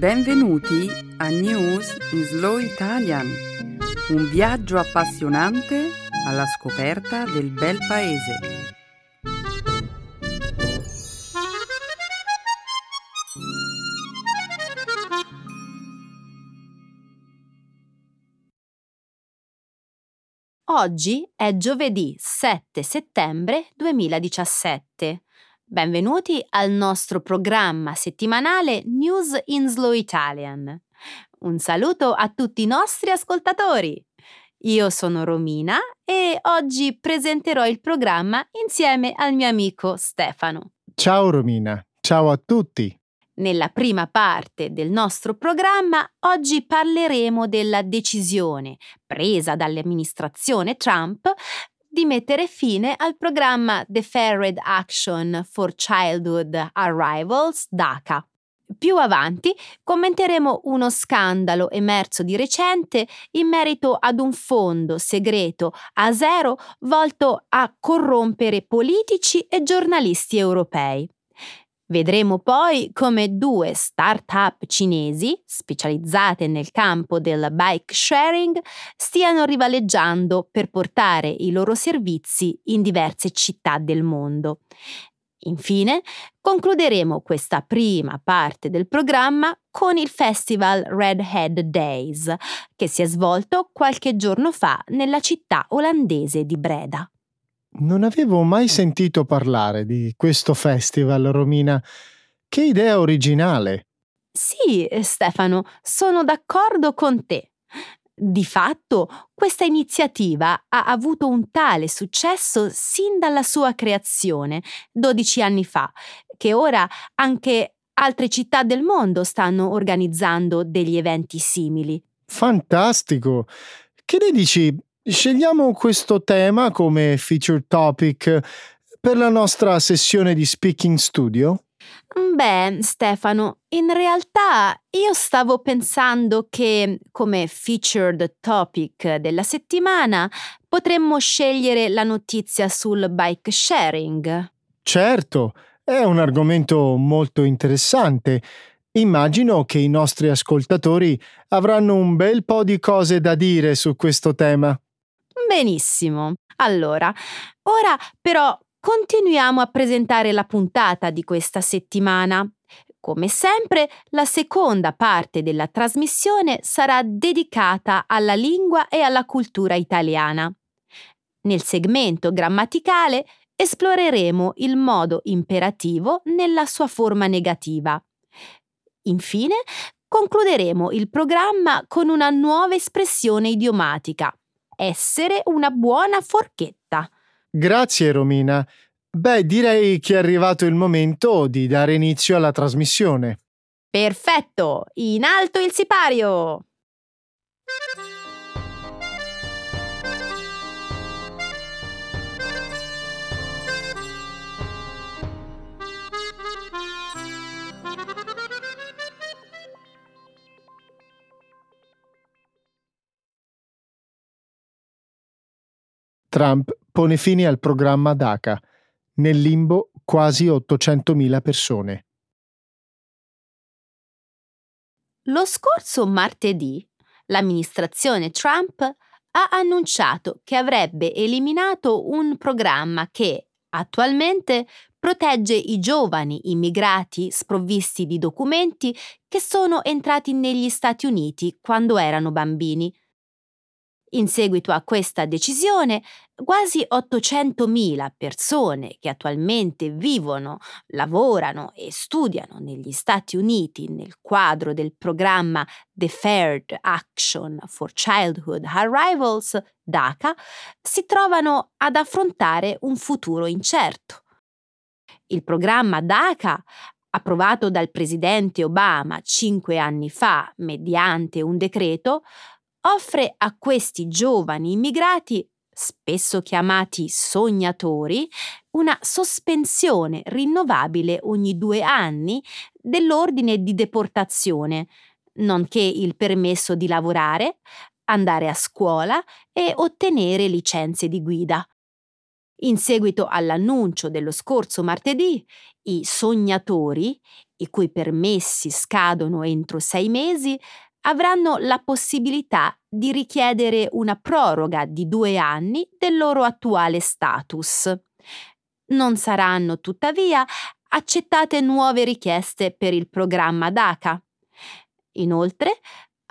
Benvenuti a News in Slow Italian, un viaggio appassionante alla scoperta del bel paese. Oggi è giovedì 7 settembre 2017. Benvenuti al nostro programma settimanale News in Slow Italian. Un saluto a tutti i nostri ascoltatori. Io sono Romina e oggi presenterò il programma insieme al mio amico Stefano. Ciao Romina, ciao a tutti. Nella prima parte del nostro programma oggi parleremo della decisione presa dall'amministrazione Trump di mettere fine al programma Deferred Action for Childhood Arrivals DACA. Più avanti commenteremo uno scandalo emerso di recente in merito ad un fondo segreto a zero volto a corrompere politici e giornalisti europei. Vedremo poi come due start-up cinesi, specializzate nel campo del bike sharing, stiano rivaleggiando per portare i loro servizi in diverse città del mondo. Infine, concluderemo questa prima parte del programma con il festival Redhead Days, che si è svolto qualche giorno fa nella città olandese di Breda. Non avevo mai sentito parlare di questo festival, Romina. Che idea originale! Sì, Stefano, sono d'accordo con te. Di fatto, questa iniziativa ha avuto un tale successo sin dalla sua creazione, 12 anni fa, che ora anche altre città del mondo stanno organizzando degli eventi simili. Fantastico! Che ne dici Scegliamo questo tema come feature topic per la nostra sessione di Speaking Studio? Beh, Stefano, in realtà io stavo pensando che come featured topic della settimana potremmo scegliere la notizia sul bike sharing. Certo, è un argomento molto interessante. Immagino che i nostri ascoltatori avranno un bel po' di cose da dire su questo tema. Benissimo. Allora, ora però continuiamo a presentare la puntata di questa settimana. Come sempre, la seconda parte della trasmissione sarà dedicata alla lingua e alla cultura italiana. Nel segmento grammaticale esploreremo il modo imperativo nella sua forma negativa. Infine, concluderemo il programma con una nuova espressione idiomatica, essere una buona forchetta. Grazie Romina. Beh, direi che è arrivato il momento di dare inizio alla trasmissione. Perfetto! In alto il sipario! Trump pone fine al programma DACA. Nel limbo quasi 800.000 persone. Lo scorso martedì l'amministrazione Trump ha annunciato che avrebbe eliminato un programma che attualmente protegge i giovani immigrati sprovvisti di documenti che sono entrati negli Stati Uniti quando erano bambini in seguito a questa decisione, quasi 800.000 persone che attualmente vivono, lavorano e studiano negli Stati Uniti nel quadro del programma Deferred Action for Childhood Arrivals, DACA, si trovano ad affrontare un futuro incerto. Il programma DACA approvato dal presidente Obama cinque anni fa mediante un decreto, offre a questi giovani immigrati, spesso chiamati sognatori, una sospensione rinnovabile ogni due anni dell'ordine di deportazione, nonché il permesso di lavorare, andare a scuola e ottenere licenze di guida. In seguito all'annuncio dello scorso martedì, i sognatori, i cui permessi scadono entro sei mesi, avranno la possibilità di richiedere una proroga di due anni del loro attuale status. Non saranno tuttavia accettate nuove richieste per il programma DACA. Inoltre,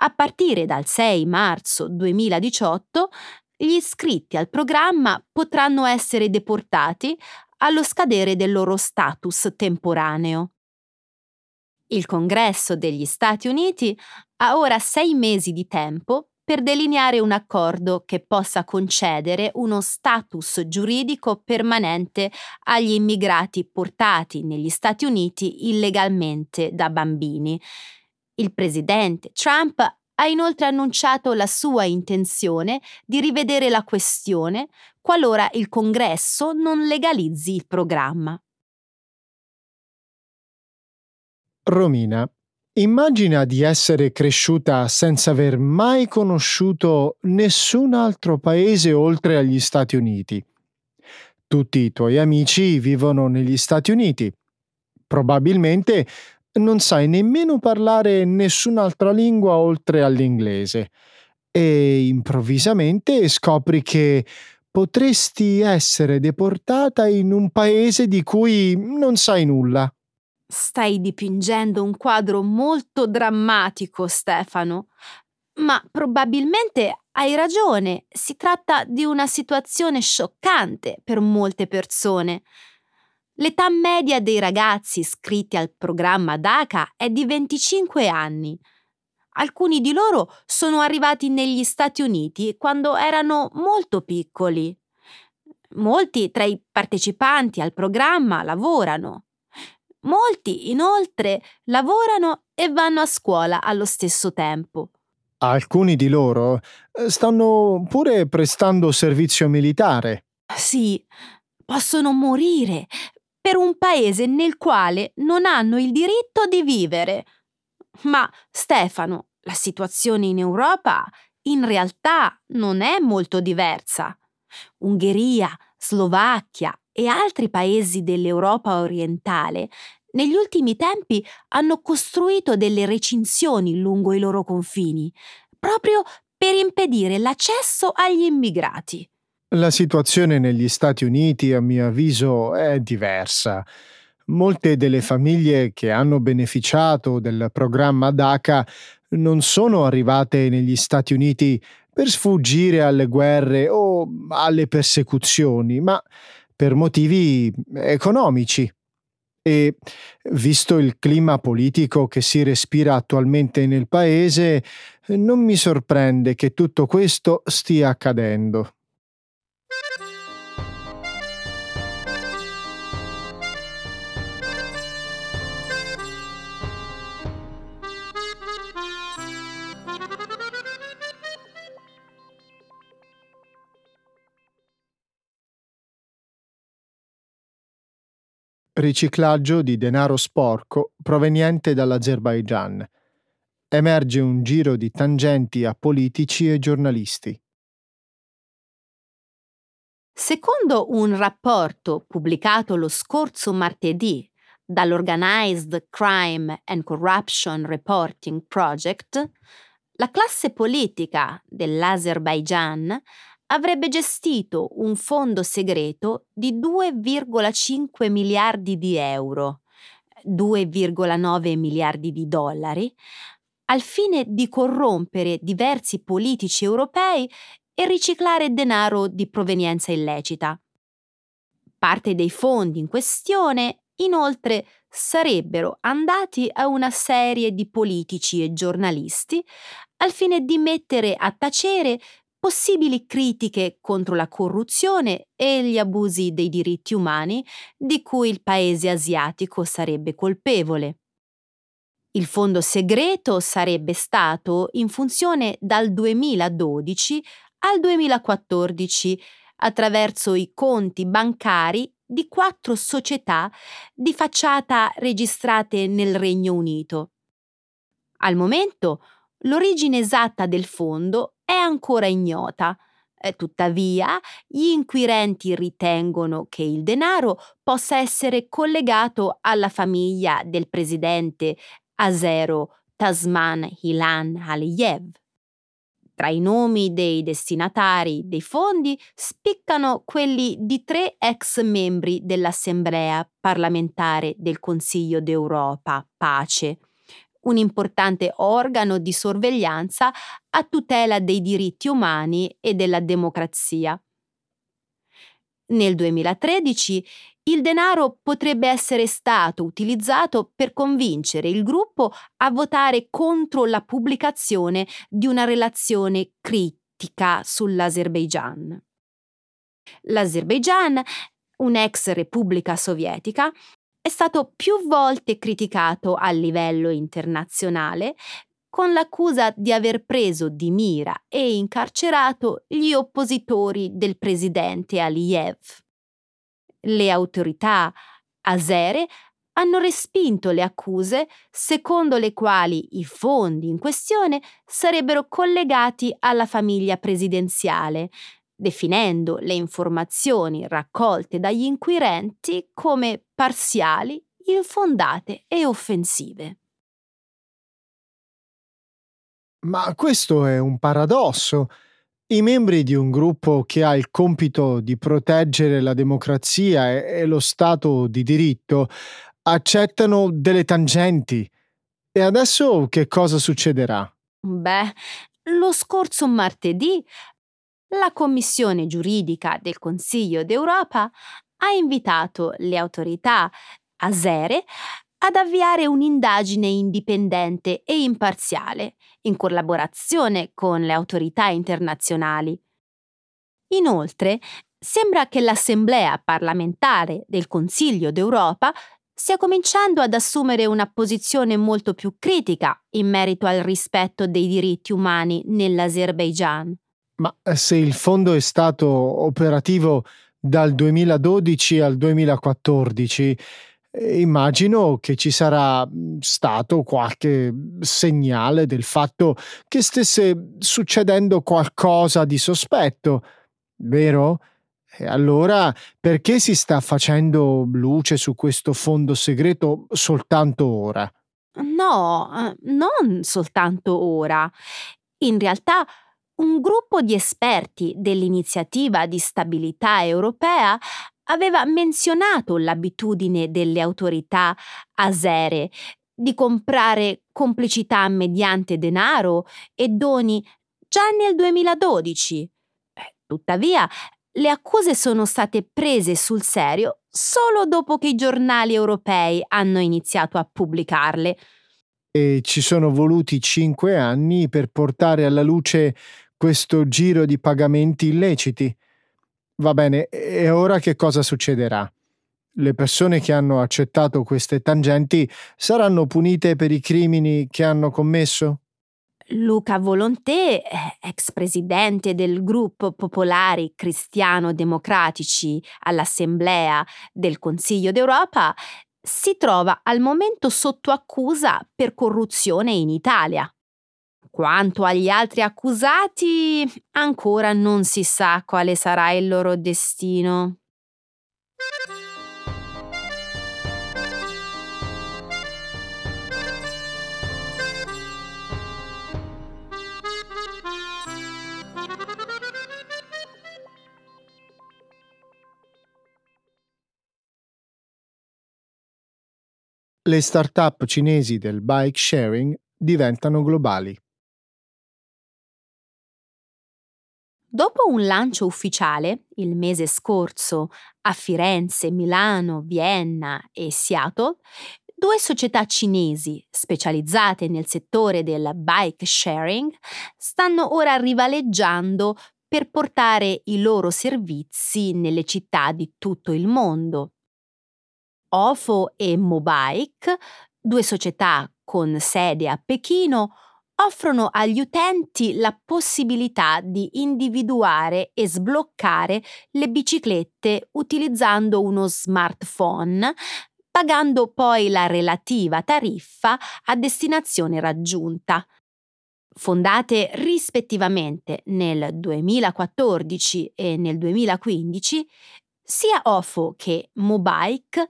a partire dal 6 marzo 2018, gli iscritti al programma potranno essere deportati allo scadere del loro status temporaneo. Il Congresso degli Stati Uniti ha ora sei mesi di tempo per delineare un accordo che possa concedere uno status giuridico permanente agli immigrati portati negli Stati Uniti illegalmente da bambini. Il presidente Trump ha inoltre annunciato la sua intenzione di rivedere la questione qualora il Congresso non legalizzi il programma. Romina, immagina di essere cresciuta senza aver mai conosciuto nessun altro paese oltre agli Stati Uniti. Tutti i tuoi amici vivono negli Stati Uniti. Probabilmente non sai nemmeno parlare nessun'altra lingua oltre all'inglese e improvvisamente scopri che potresti essere deportata in un paese di cui non sai nulla. Stai dipingendo un quadro molto drammatico, Stefano. Ma probabilmente hai ragione, si tratta di una situazione scioccante per molte persone. L'età media dei ragazzi iscritti al programma DACA è di 25 anni. Alcuni di loro sono arrivati negli Stati Uniti quando erano molto piccoli. Molti tra i partecipanti al programma lavorano. Molti, inoltre, lavorano e vanno a scuola allo stesso tempo. Alcuni di loro eh, stanno pure prestando servizio militare. Sì, possono morire per un paese nel quale non hanno il diritto di vivere. Ma, Stefano, la situazione in Europa in realtà non è molto diversa. Ungheria, Slovacchia e altri paesi dell'Europa orientale negli ultimi tempi hanno costruito delle recinzioni lungo i loro confini, proprio per impedire l'accesso agli immigrati. La situazione negli Stati Uniti, a mio avviso, è diversa. Molte delle famiglie che hanno beneficiato del programma DACA non sono arrivate negli Stati Uniti per sfuggire alle guerre o alle persecuzioni, ma per motivi economici. E visto il clima politico che si respira attualmente nel paese, non mi sorprende che tutto questo stia accadendo. Riciclaggio di denaro sporco proveniente dall'Azerbaigian. Emerge un giro di tangenti a politici e giornalisti. Secondo un rapporto pubblicato lo scorso martedì dall'Organized Crime and Corruption Reporting Project, la classe politica dell'Azerbaigian avrebbe gestito un fondo segreto di 2,5 miliardi di euro, 2,9 miliardi di dollari, al fine di corrompere diversi politici europei e riciclare denaro di provenienza illecita. Parte dei fondi in questione, inoltre, sarebbero andati a una serie di politici e giornalisti al fine di mettere a tacere possibili critiche contro la corruzione e gli abusi dei diritti umani di cui il paese asiatico sarebbe colpevole. Il fondo segreto sarebbe stato in funzione dal 2012 al 2014 attraverso i conti bancari di quattro società di facciata registrate nel Regno Unito. Al momento l'origine esatta del fondo è ancora ignota, Eh, tuttavia, gli inquirenti ritengono che il denaro possa essere collegato alla famiglia del presidente Azero Tasman Hilan Aliyev. Tra i nomi dei destinatari dei fondi spiccano quelli di tre ex membri dell'Assemblea parlamentare del Consiglio d'Europa, Pace, un importante organo di sorveglianza a tutela dei diritti umani e della democrazia. Nel 2013 il denaro potrebbe essere stato utilizzato per convincere il gruppo a votare contro la pubblicazione di una relazione critica sull'Azerbaigian. L'Azerbaigian, un'ex repubblica sovietica, è stato più volte criticato a livello internazionale con l'accusa di aver preso di mira e incarcerato gli oppositori del presidente Aliyev. Le autorità azere hanno respinto le accuse secondo le quali i fondi in questione sarebbero collegati alla famiglia presidenziale, definendo le informazioni raccolte dagli inquirenti come parziali, infondate e offensive. Ma questo è un paradosso. I membri di un gruppo che ha il compito di proteggere la democrazia e lo Stato di diritto accettano delle tangenti. E adesso che cosa succederà? Beh, lo scorso martedì la Commissione giuridica del Consiglio d'Europa ha invitato le autorità azere ad avviare un'indagine indipendente e imparziale, in collaborazione con le autorità internazionali. Inoltre, sembra che l'Assemblea parlamentare del Consiglio d'Europa stia cominciando ad assumere una posizione molto più critica in merito al rispetto dei diritti umani nell'Azerbaigian. Ma eh, se il fondo è stato operativo dal 2012 al 2014, eh, immagino che ci sarà mm, stato qualche segnale del fatto che stesse succedendo qualcosa di sospetto, vero? E allora perché si sta facendo luce su questo fondo segreto soltanto ora? No, eh, non soltanto ora. In realtà un gruppo di esperti dell'iniziativa di stabilità europea aveva menzionato l'abitudine delle autorità asere di comprare complicità mediante denaro e doni già nel 2012. Eh, tuttavia, le accuse sono state prese sul serio solo dopo che i giornali europei hanno iniziato a pubblicarle. E ci sono voluti cinque anni per portare alla luce questo giro di pagamenti illeciti. Va bene, e ora che cosa succederà? Le persone che hanno accettato queste tangenti saranno punite per i crimini che hanno commesso? Luca Volonté, ex presidente del gruppo Popolari Cristiano Democratici all'Assemblea del Consiglio d'Europa, si trova al momento sotto accusa per corruzione in Italia. Quanto agli altri accusati, ancora non si sa quale sarà il loro destino. Le start-up cinesi del bike sharing diventano globali. Dopo un lancio ufficiale, il mese scorso, a Firenze, Milano, Vienna e Seattle, due società cinesi specializzate nel settore del bike sharing stanno ora rivaleggiando per portare i loro servizi nelle città di tutto il mondo. OFO e Mobike, due società con sede a Pechino, offrono agli utenti la possibilità di individuare e sbloccare le biciclette utilizzando uno smartphone, pagando poi la relativa tariffa a destinazione raggiunta. Fondate rispettivamente nel 2014 e nel 2015, sia OFO che Mobike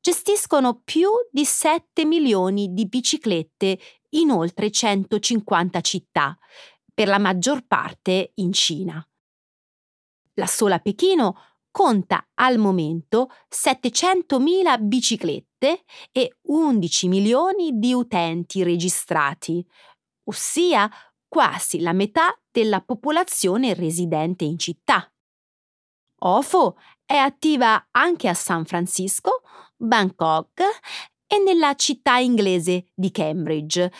gestiscono più di 7 milioni di biciclette in oltre 150 città, per la maggior parte in Cina. La sola Pechino conta al momento 700.000 biciclette e 11 milioni di utenti registrati, ossia quasi la metà della popolazione residente in città. OFO è attiva anche a San Francisco, Bangkok e nella città inglese di Cambridge,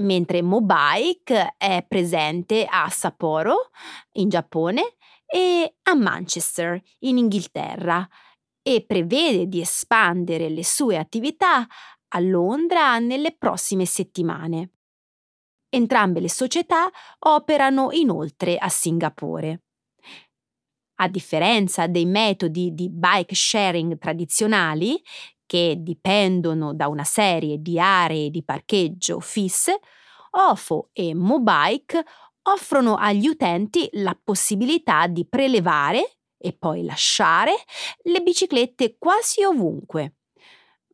mentre Mobike è presente a Sapporo, in Giappone, e a Manchester, in Inghilterra, e prevede di espandere le sue attività a Londra nelle prossime settimane. Entrambe le società operano inoltre a Singapore. A differenza dei metodi di bike sharing tradizionali, che dipendono da una serie di aree di parcheggio fisse, OFO e Mobike offrono agli utenti la possibilità di prelevare e poi lasciare le biciclette quasi ovunque.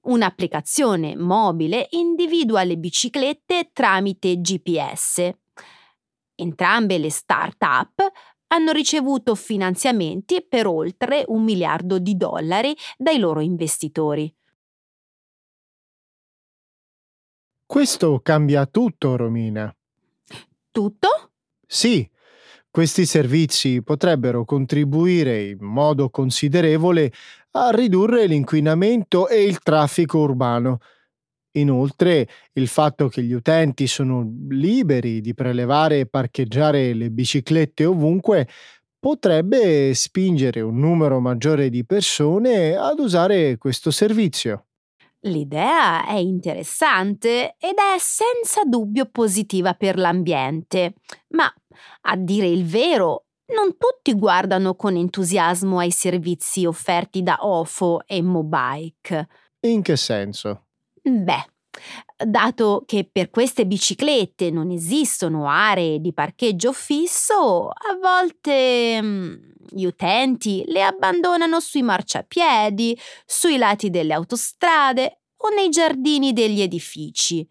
Un'applicazione mobile individua le biciclette tramite GPS. Entrambe le start-up hanno ricevuto finanziamenti per oltre un miliardo di dollari dai loro investitori. Questo cambia tutto, Romina. Tutto? Sì, questi servizi potrebbero contribuire in modo considerevole a ridurre l'inquinamento e il traffico urbano. Inoltre, il fatto che gli utenti sono liberi di prelevare e parcheggiare le biciclette ovunque potrebbe spingere un numero maggiore di persone ad usare questo servizio. L'idea è interessante ed è senza dubbio positiva per l'ambiente, ma a dire il vero, non tutti guardano con entusiasmo ai servizi offerti da OFO e Mobike. In che senso? Beh, dato che per queste biciclette non esistono aree di parcheggio fisso, a volte mm, gli utenti le abbandonano sui marciapiedi, sui lati delle autostrade o nei giardini degli edifici.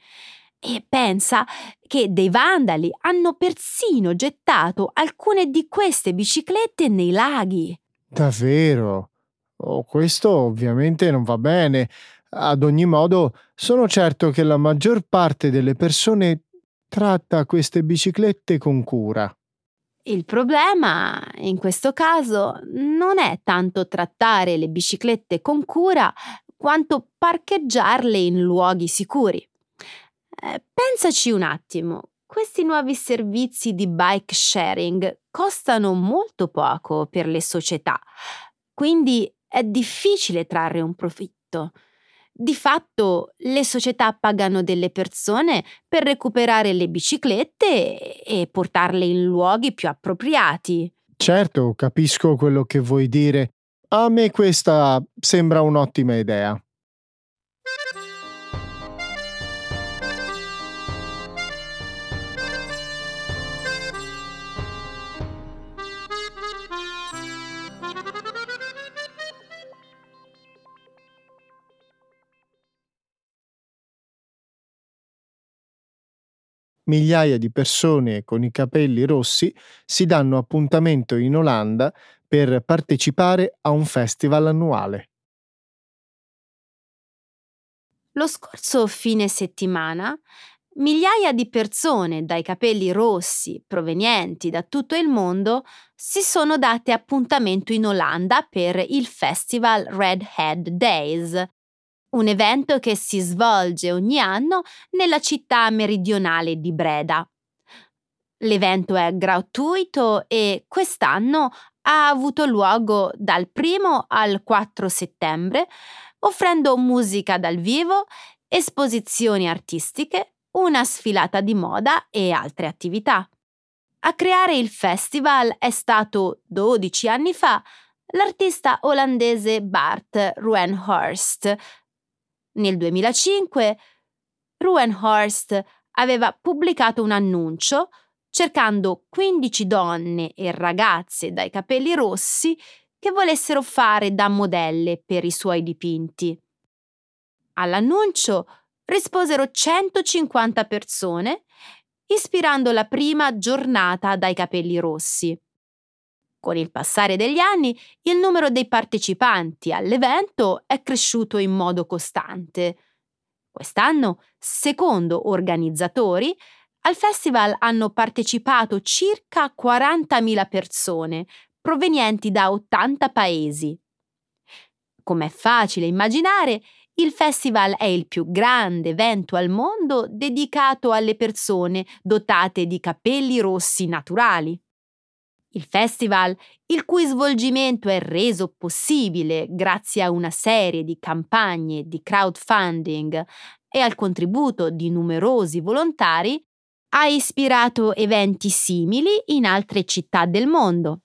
E pensa che dei vandali hanno persino gettato alcune di queste biciclette nei laghi. Davvero? Oh, questo ovviamente non va bene. Ad ogni modo, sono certo che la maggior parte delle persone tratta queste biciclette con cura. Il problema, in questo caso, non è tanto trattare le biciclette con cura quanto parcheggiarle in luoghi sicuri. Eh, pensaci un attimo, questi nuovi servizi di bike sharing costano molto poco per le società, quindi è difficile trarre un profitto. Di fatto le società pagano delle persone per recuperare le biciclette e portarle in luoghi più appropriati. Certo, capisco quello che vuoi dire. A me questa sembra un'ottima idea. migliaia di persone con i capelli rossi si danno appuntamento in Olanda per partecipare a un festival annuale. Lo scorso fine settimana migliaia di persone dai capelli rossi provenienti da tutto il mondo si sono date appuntamento in Olanda per il festival Red Head Days, un evento che si svolge ogni anno nella città meridionale di Breda. L'evento è gratuito e quest'anno ha avuto luogo dal 1 al 4 settembre, offrendo musica dal vivo, esposizioni artistiche, una sfilata di moda e altre attività. A creare il festival è stato 12 anni fa l'artista olandese Bart Ruenhorst, nel 2005 Ruenhorst aveva pubblicato un annuncio cercando 15 donne e ragazze dai capelli rossi che volessero fare da modelle per i suoi dipinti. All'annuncio risposero 150 persone, ispirando la prima giornata dai capelli rossi. Con il passare degli anni, il numero dei partecipanti all'evento è cresciuto in modo costante. Quest'anno, secondo organizzatori, al festival hanno partecipato circa 40.000 persone, provenienti da 80 paesi. Come è facile immaginare, il festival è il più grande evento al mondo dedicato alle persone dotate di capelli rossi naturali. Il festival, il cui svolgimento è reso possibile grazie a una serie di campagne di crowdfunding e al contributo di numerosi volontari, ha ispirato eventi simili in altre città del mondo,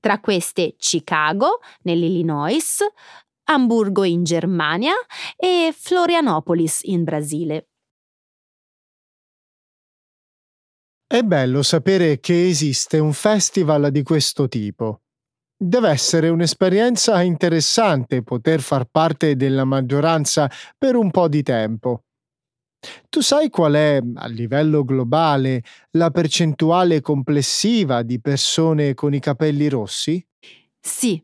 tra queste Chicago, nell'Illinois, Amburgo in Germania e Florianopolis in Brasile. È bello sapere che esiste un festival di questo tipo. Deve essere un'esperienza interessante poter far parte della maggioranza per un po' di tempo. Tu sai qual è, a livello globale, la percentuale complessiva di persone con i capelli rossi? Sì,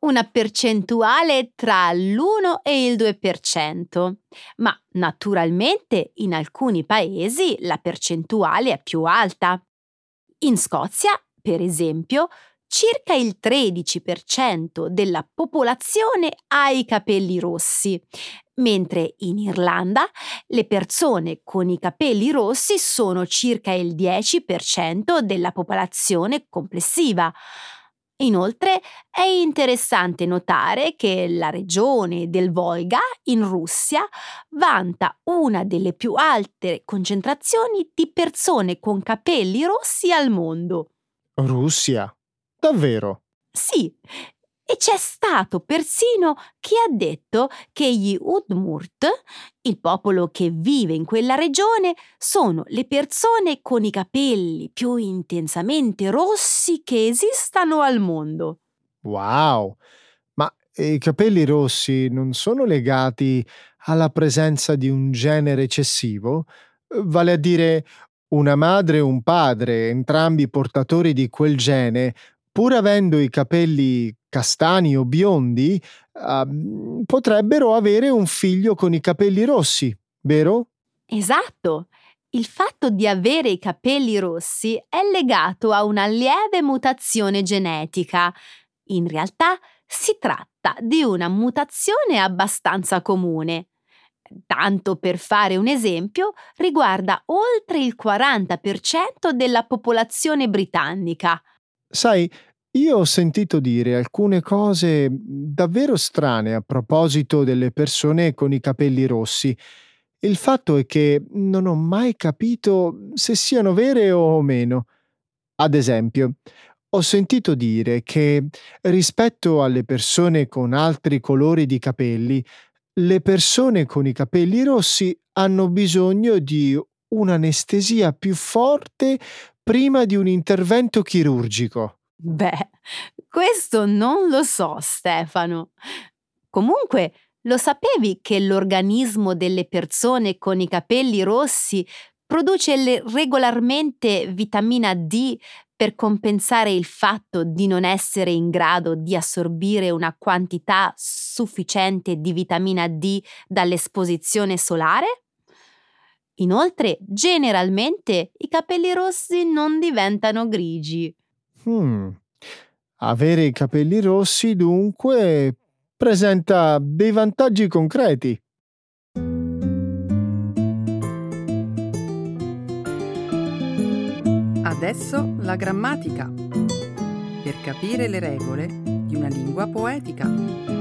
una percentuale tra l'1 e il 2%, ma naturalmente in alcuni paesi la percentuale è più alta. In Scozia, per esempio, circa il 13% della popolazione ha i capelli rossi, mentre in Irlanda le persone con i capelli rossi sono circa il 10% della popolazione complessiva. Inoltre è interessante notare che la regione del Volga in Russia vanta una delle più alte concentrazioni di persone con capelli rossi al mondo. Russia? Davvero? Sì, e c'è stato persino chi ha detto che gli Udmurt, il popolo che vive in quella regione, sono le persone con i capelli più intensamente rossi che esistano al mondo. Wow! Ma i capelli rossi non sono legati alla presenza di un genere eccessivo? Vale a dire una madre e un padre, entrambi portatori di quel gene, pur avendo i capelli castani o biondi, uh, potrebbero avere un figlio con i capelli rossi, vero? Esatto. Il fatto di avere i capelli rossi è legato a una lieve mutazione genetica. In realtà si tratta di una mutazione abbastanza comune. Tanto per fare un esempio, riguarda oltre il 40% della popolazione britannica. Sai, io ho sentito dire alcune cose davvero strane a proposito delle persone con i capelli rossi. Il fatto è che non ho mai capito se siano vere o meno. Ad esempio, ho sentito dire che rispetto alle persone con altri colori di capelli, le persone con i capelli rossi hanno bisogno di un'anestesia più forte prima di un intervento chirurgico. Beh, questo non lo so, Stefano. Comunque, lo sapevi che l'organismo delle persone con i capelli rossi produce regolarmente vitamina D per compensare il fatto di non essere in grado di assorbire una quantità sufficiente di vitamina D dall'esposizione solare? Inoltre, generalmente i capelli rossi non diventano grigi. Hmm. Avere i capelli rossi, dunque, presenta dei vantaggi concreti. Adesso la grammatica. Per capire le regole di una lingua poetica.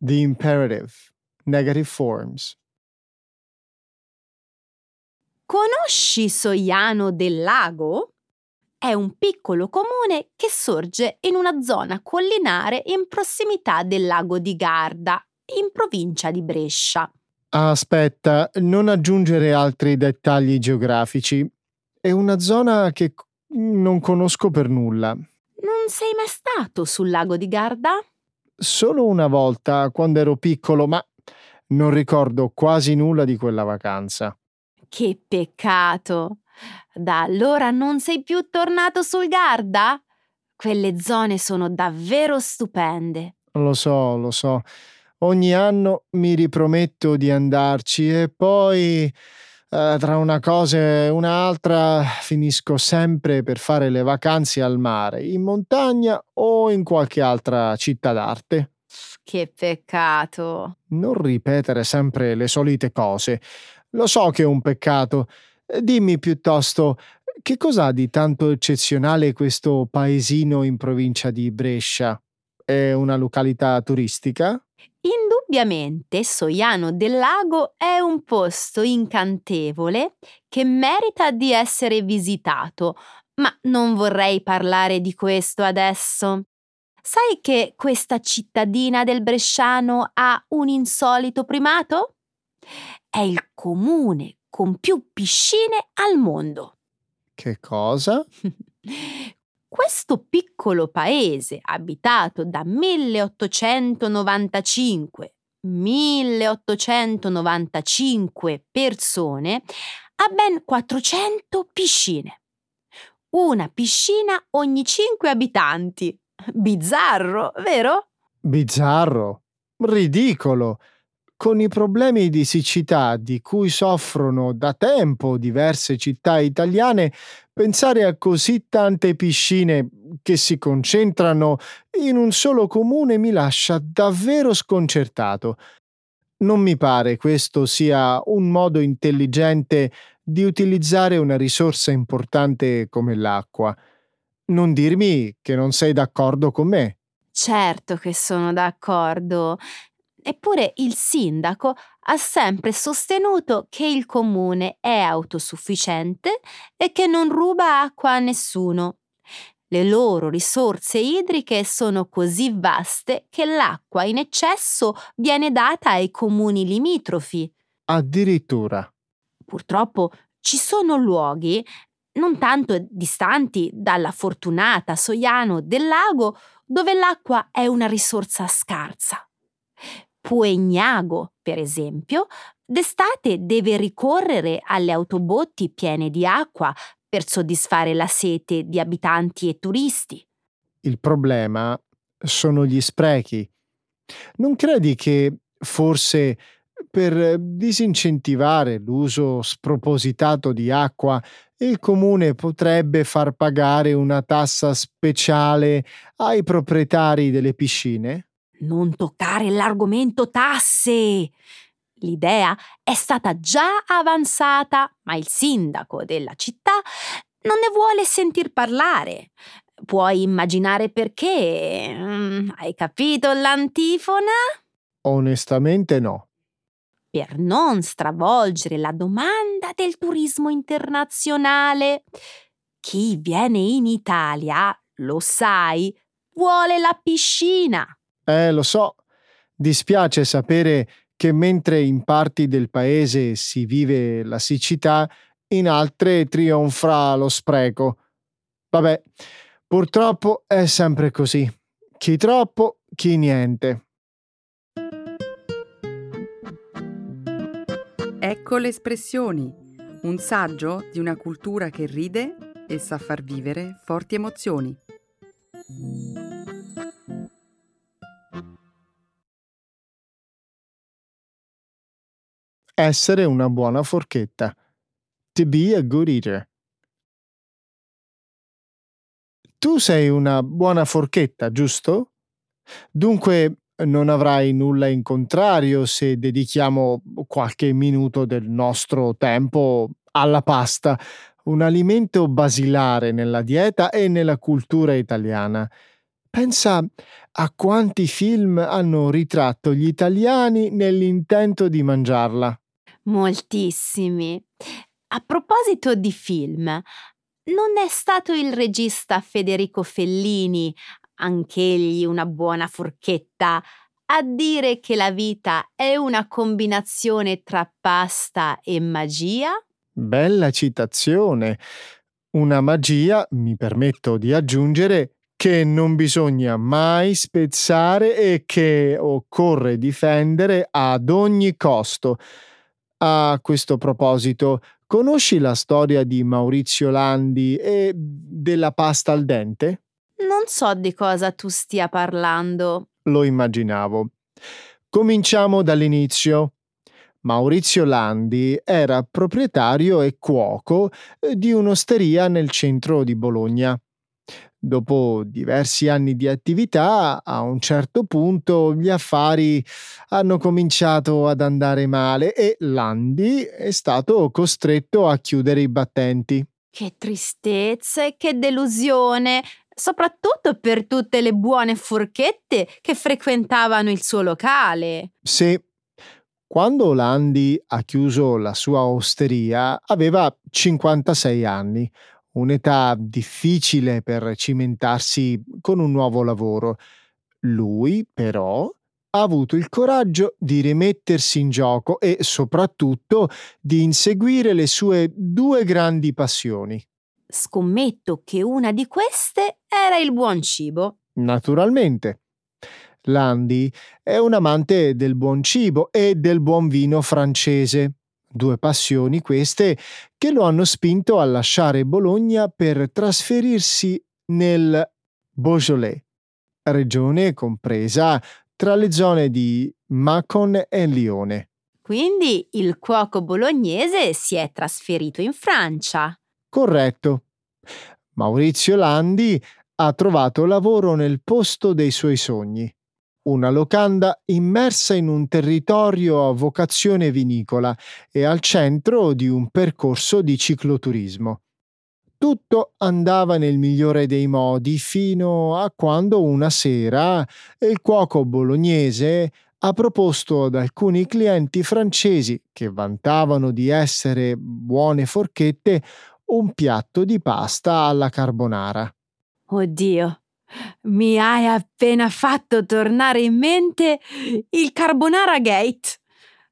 The imperative, negative forms. Conosci Soiano del Lago? è un piccolo comune che sorge in una zona collinare in prossimità del lago di Garda, in provincia di Brescia. Aspetta, non aggiungere altri dettagli geografici. È una zona che non conosco per nulla. Non sei mai stato sul lago di Garda? Solo una volta, quando ero piccolo, ma non ricordo quasi nulla di quella vacanza. Che peccato! Da allora non sei più tornato sul Garda? Quelle zone sono davvero stupende. Lo so, lo so. Ogni anno mi riprometto di andarci e poi eh, tra una cosa e un'altra finisco sempre per fare le vacanze al mare, in montagna o in qualche altra città d'arte. Che peccato. Non ripetere sempre le solite cose. Lo so che è un peccato. Dimmi piuttosto, che cos'ha di tanto eccezionale questo paesino in provincia di Brescia? È una località turistica? Indubbiamente Soiano del Lago è un posto incantevole che merita di essere visitato, ma non vorrei parlare di questo adesso. Sai che questa cittadina del Bresciano ha un insolito primato? È il comune con più piscine al mondo. Che cosa? Questo piccolo paese, abitato da 1895 1895 persone, ha ben 400 piscine. Una piscina ogni 5 abitanti. Bizzarro, vero? Bizzarro. Ridicolo. Con i problemi di siccità di cui soffrono da tempo diverse città italiane, pensare a così tante piscine che si concentrano in un solo comune mi lascia davvero sconcertato. Non mi pare questo sia un modo intelligente di utilizzare una risorsa importante come l'acqua. Non dirmi che non sei d'accordo con me. Certo che sono d'accordo. Eppure il sindaco ha sempre sostenuto che il comune è autosufficiente e che non ruba acqua a nessuno. Le loro risorse idriche sono così vaste che l'acqua in eccesso viene data ai comuni limitrofi. Addirittura. Purtroppo ci sono luoghi non tanto distanti dalla fortunata Soiano del lago dove l'acqua è una risorsa scarsa. Puegnago, per esempio, d'estate deve ricorrere alle autobotti piene di acqua per soddisfare la sete di abitanti e turisti. Il problema sono gli sprechi. Non credi che forse per disincentivare l'uso spropositato di acqua il comune potrebbe far pagare una tassa speciale ai proprietari delle piscine? Non toccare l'argomento tasse! L'idea è stata già avanzata, ma il sindaco della città non ne vuole sentir parlare. Puoi immaginare perché? Mm, hai capito l'antifona? Onestamente no. Per non stravolgere la domanda del turismo internazionale. Chi viene in Italia, lo sai, vuole la piscina. Eh, lo so. Dispiace sapere che mentre in parti del paese si vive la siccità, in altre trionfa lo spreco. Vabbè, purtroppo è sempre così. Chi troppo, chi niente. Ecco le espressioni, un saggio di una cultura che ride e sa far vivere forti emozioni. Essere una buona forchetta. To be a good eater. Tu sei una buona forchetta, giusto? Dunque non avrai nulla in contrario se dedichiamo qualche minuto del nostro tempo alla pasta, un alimento basilare nella dieta e nella cultura italiana. Pensa a quanti film hanno ritratto gli italiani nell'intento di mangiarla. Moltissimi. A proposito di film, non è stato il regista Federico Fellini, anch'egli una buona forchetta, a dire che la vita è una combinazione tra pasta e magia? Bella citazione. Una magia, mi permetto di aggiungere, che non bisogna mai spezzare e che occorre difendere ad ogni costo. A questo proposito, conosci la storia di Maurizio Landi e della pasta al dente? Non so di cosa tu stia parlando. Lo immaginavo. Cominciamo dall'inizio. Maurizio Landi era proprietario e cuoco eh, di un'osteria nel centro di Bologna. Dopo diversi anni di attività, a un certo punto gli affari hanno cominciato ad andare male e Landi è stato costretto a chiudere i battenti. Che tristezza e che delusione, soprattutto per tutte le buone forchette che frequentavano il suo locale. Sì, quando Landi ha chiuso la sua osteria aveva 56 anni, un'età difficile per cimentarsi con un nuovo lavoro. Lui, però, ha avuto il coraggio di rimettersi in gioco e soprattutto di inseguire le sue due grandi passioni. Scommetto che una di queste era il buon cibo. Naturalmente. Landi è un amante del buon cibo e del buon vino francese. Due passioni queste che lo hanno spinto a lasciare Bologna per trasferirsi nel Beaujolais, regione compresa tra le zone di Macon e Lione. Quindi il cuoco bolognese si è trasferito in Francia. Corretto. Maurizio Landi ha trovato lavoro nel posto dei suoi sogni una locanda immersa in un territorio a vocazione vinicola e al centro di un percorso di cicloturismo. Tutto andava nel migliore dei modi fino a quando una sera il cuoco bolognese ha proposto ad alcuni clienti francesi che vantavano di essere buone forchette un piatto di pasta alla carbonara. Oddio, mi hai appena fatto tornare in mente il Carbonara Gate.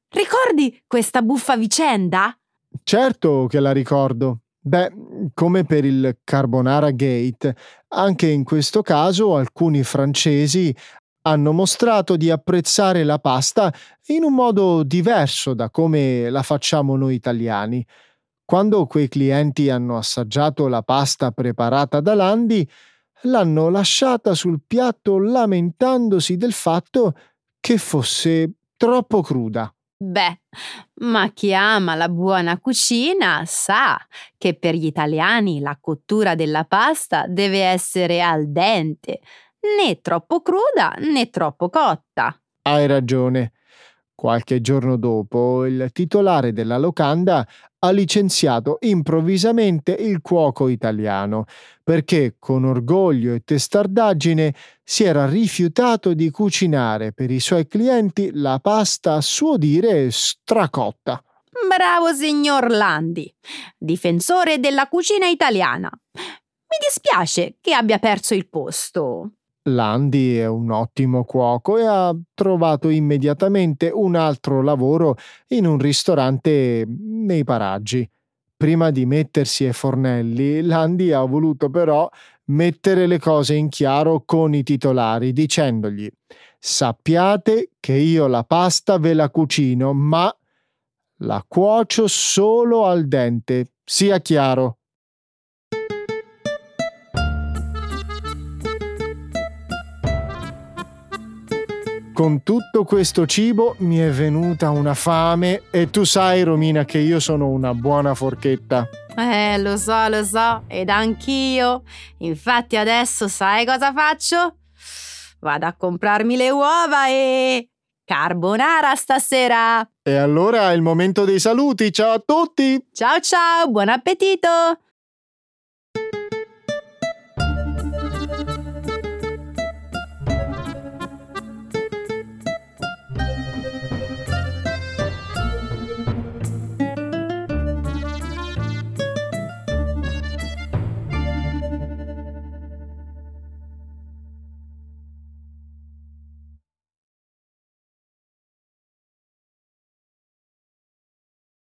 Ricordi questa buffa vicenda? Certo che la ricordo. Beh, come per il Carbonara Gate, anche in questo caso alcuni francesi hanno mostrato di apprezzare la pasta in un modo diverso da come la facciamo noi italiani. Quando quei clienti hanno assaggiato la pasta preparata da Landi, l'hanno lasciata sul piatto lamentandosi del fatto che fosse troppo cruda. Beh, ma chi ama la buona cucina sa che per gli italiani la cottura della pasta deve essere al dente, né troppo cruda né troppo cotta. Hai ragione. Qualche giorno dopo, il titolare della locanda ha licenziato improvvisamente il cuoco italiano perché con orgoglio e testardaggine si era rifiutato di cucinare per i suoi clienti la pasta a suo dire stracotta. Bravo signor Landi, difensore della cucina italiana. Mi dispiace che abbia perso il posto. Landi è un ottimo cuoco e ha trovato immediatamente un altro lavoro in un ristorante nei paraggi. Prima di mettersi ai fornelli, Landi ha voluto però mettere le cose in chiaro con i titolari, dicendogli Sappiate che io la pasta ve la cucino, ma la cuocio solo al dente, sia chiaro. Con tutto questo cibo mi è venuta una fame e tu sai, Romina, che io sono una buona forchetta. Eh, lo so, lo so, ed anch'io. Infatti adesso sai cosa faccio? Vado a comprarmi le uova e... Carbonara stasera! E allora è il momento dei saluti, ciao a tutti! Ciao ciao, buon appetito!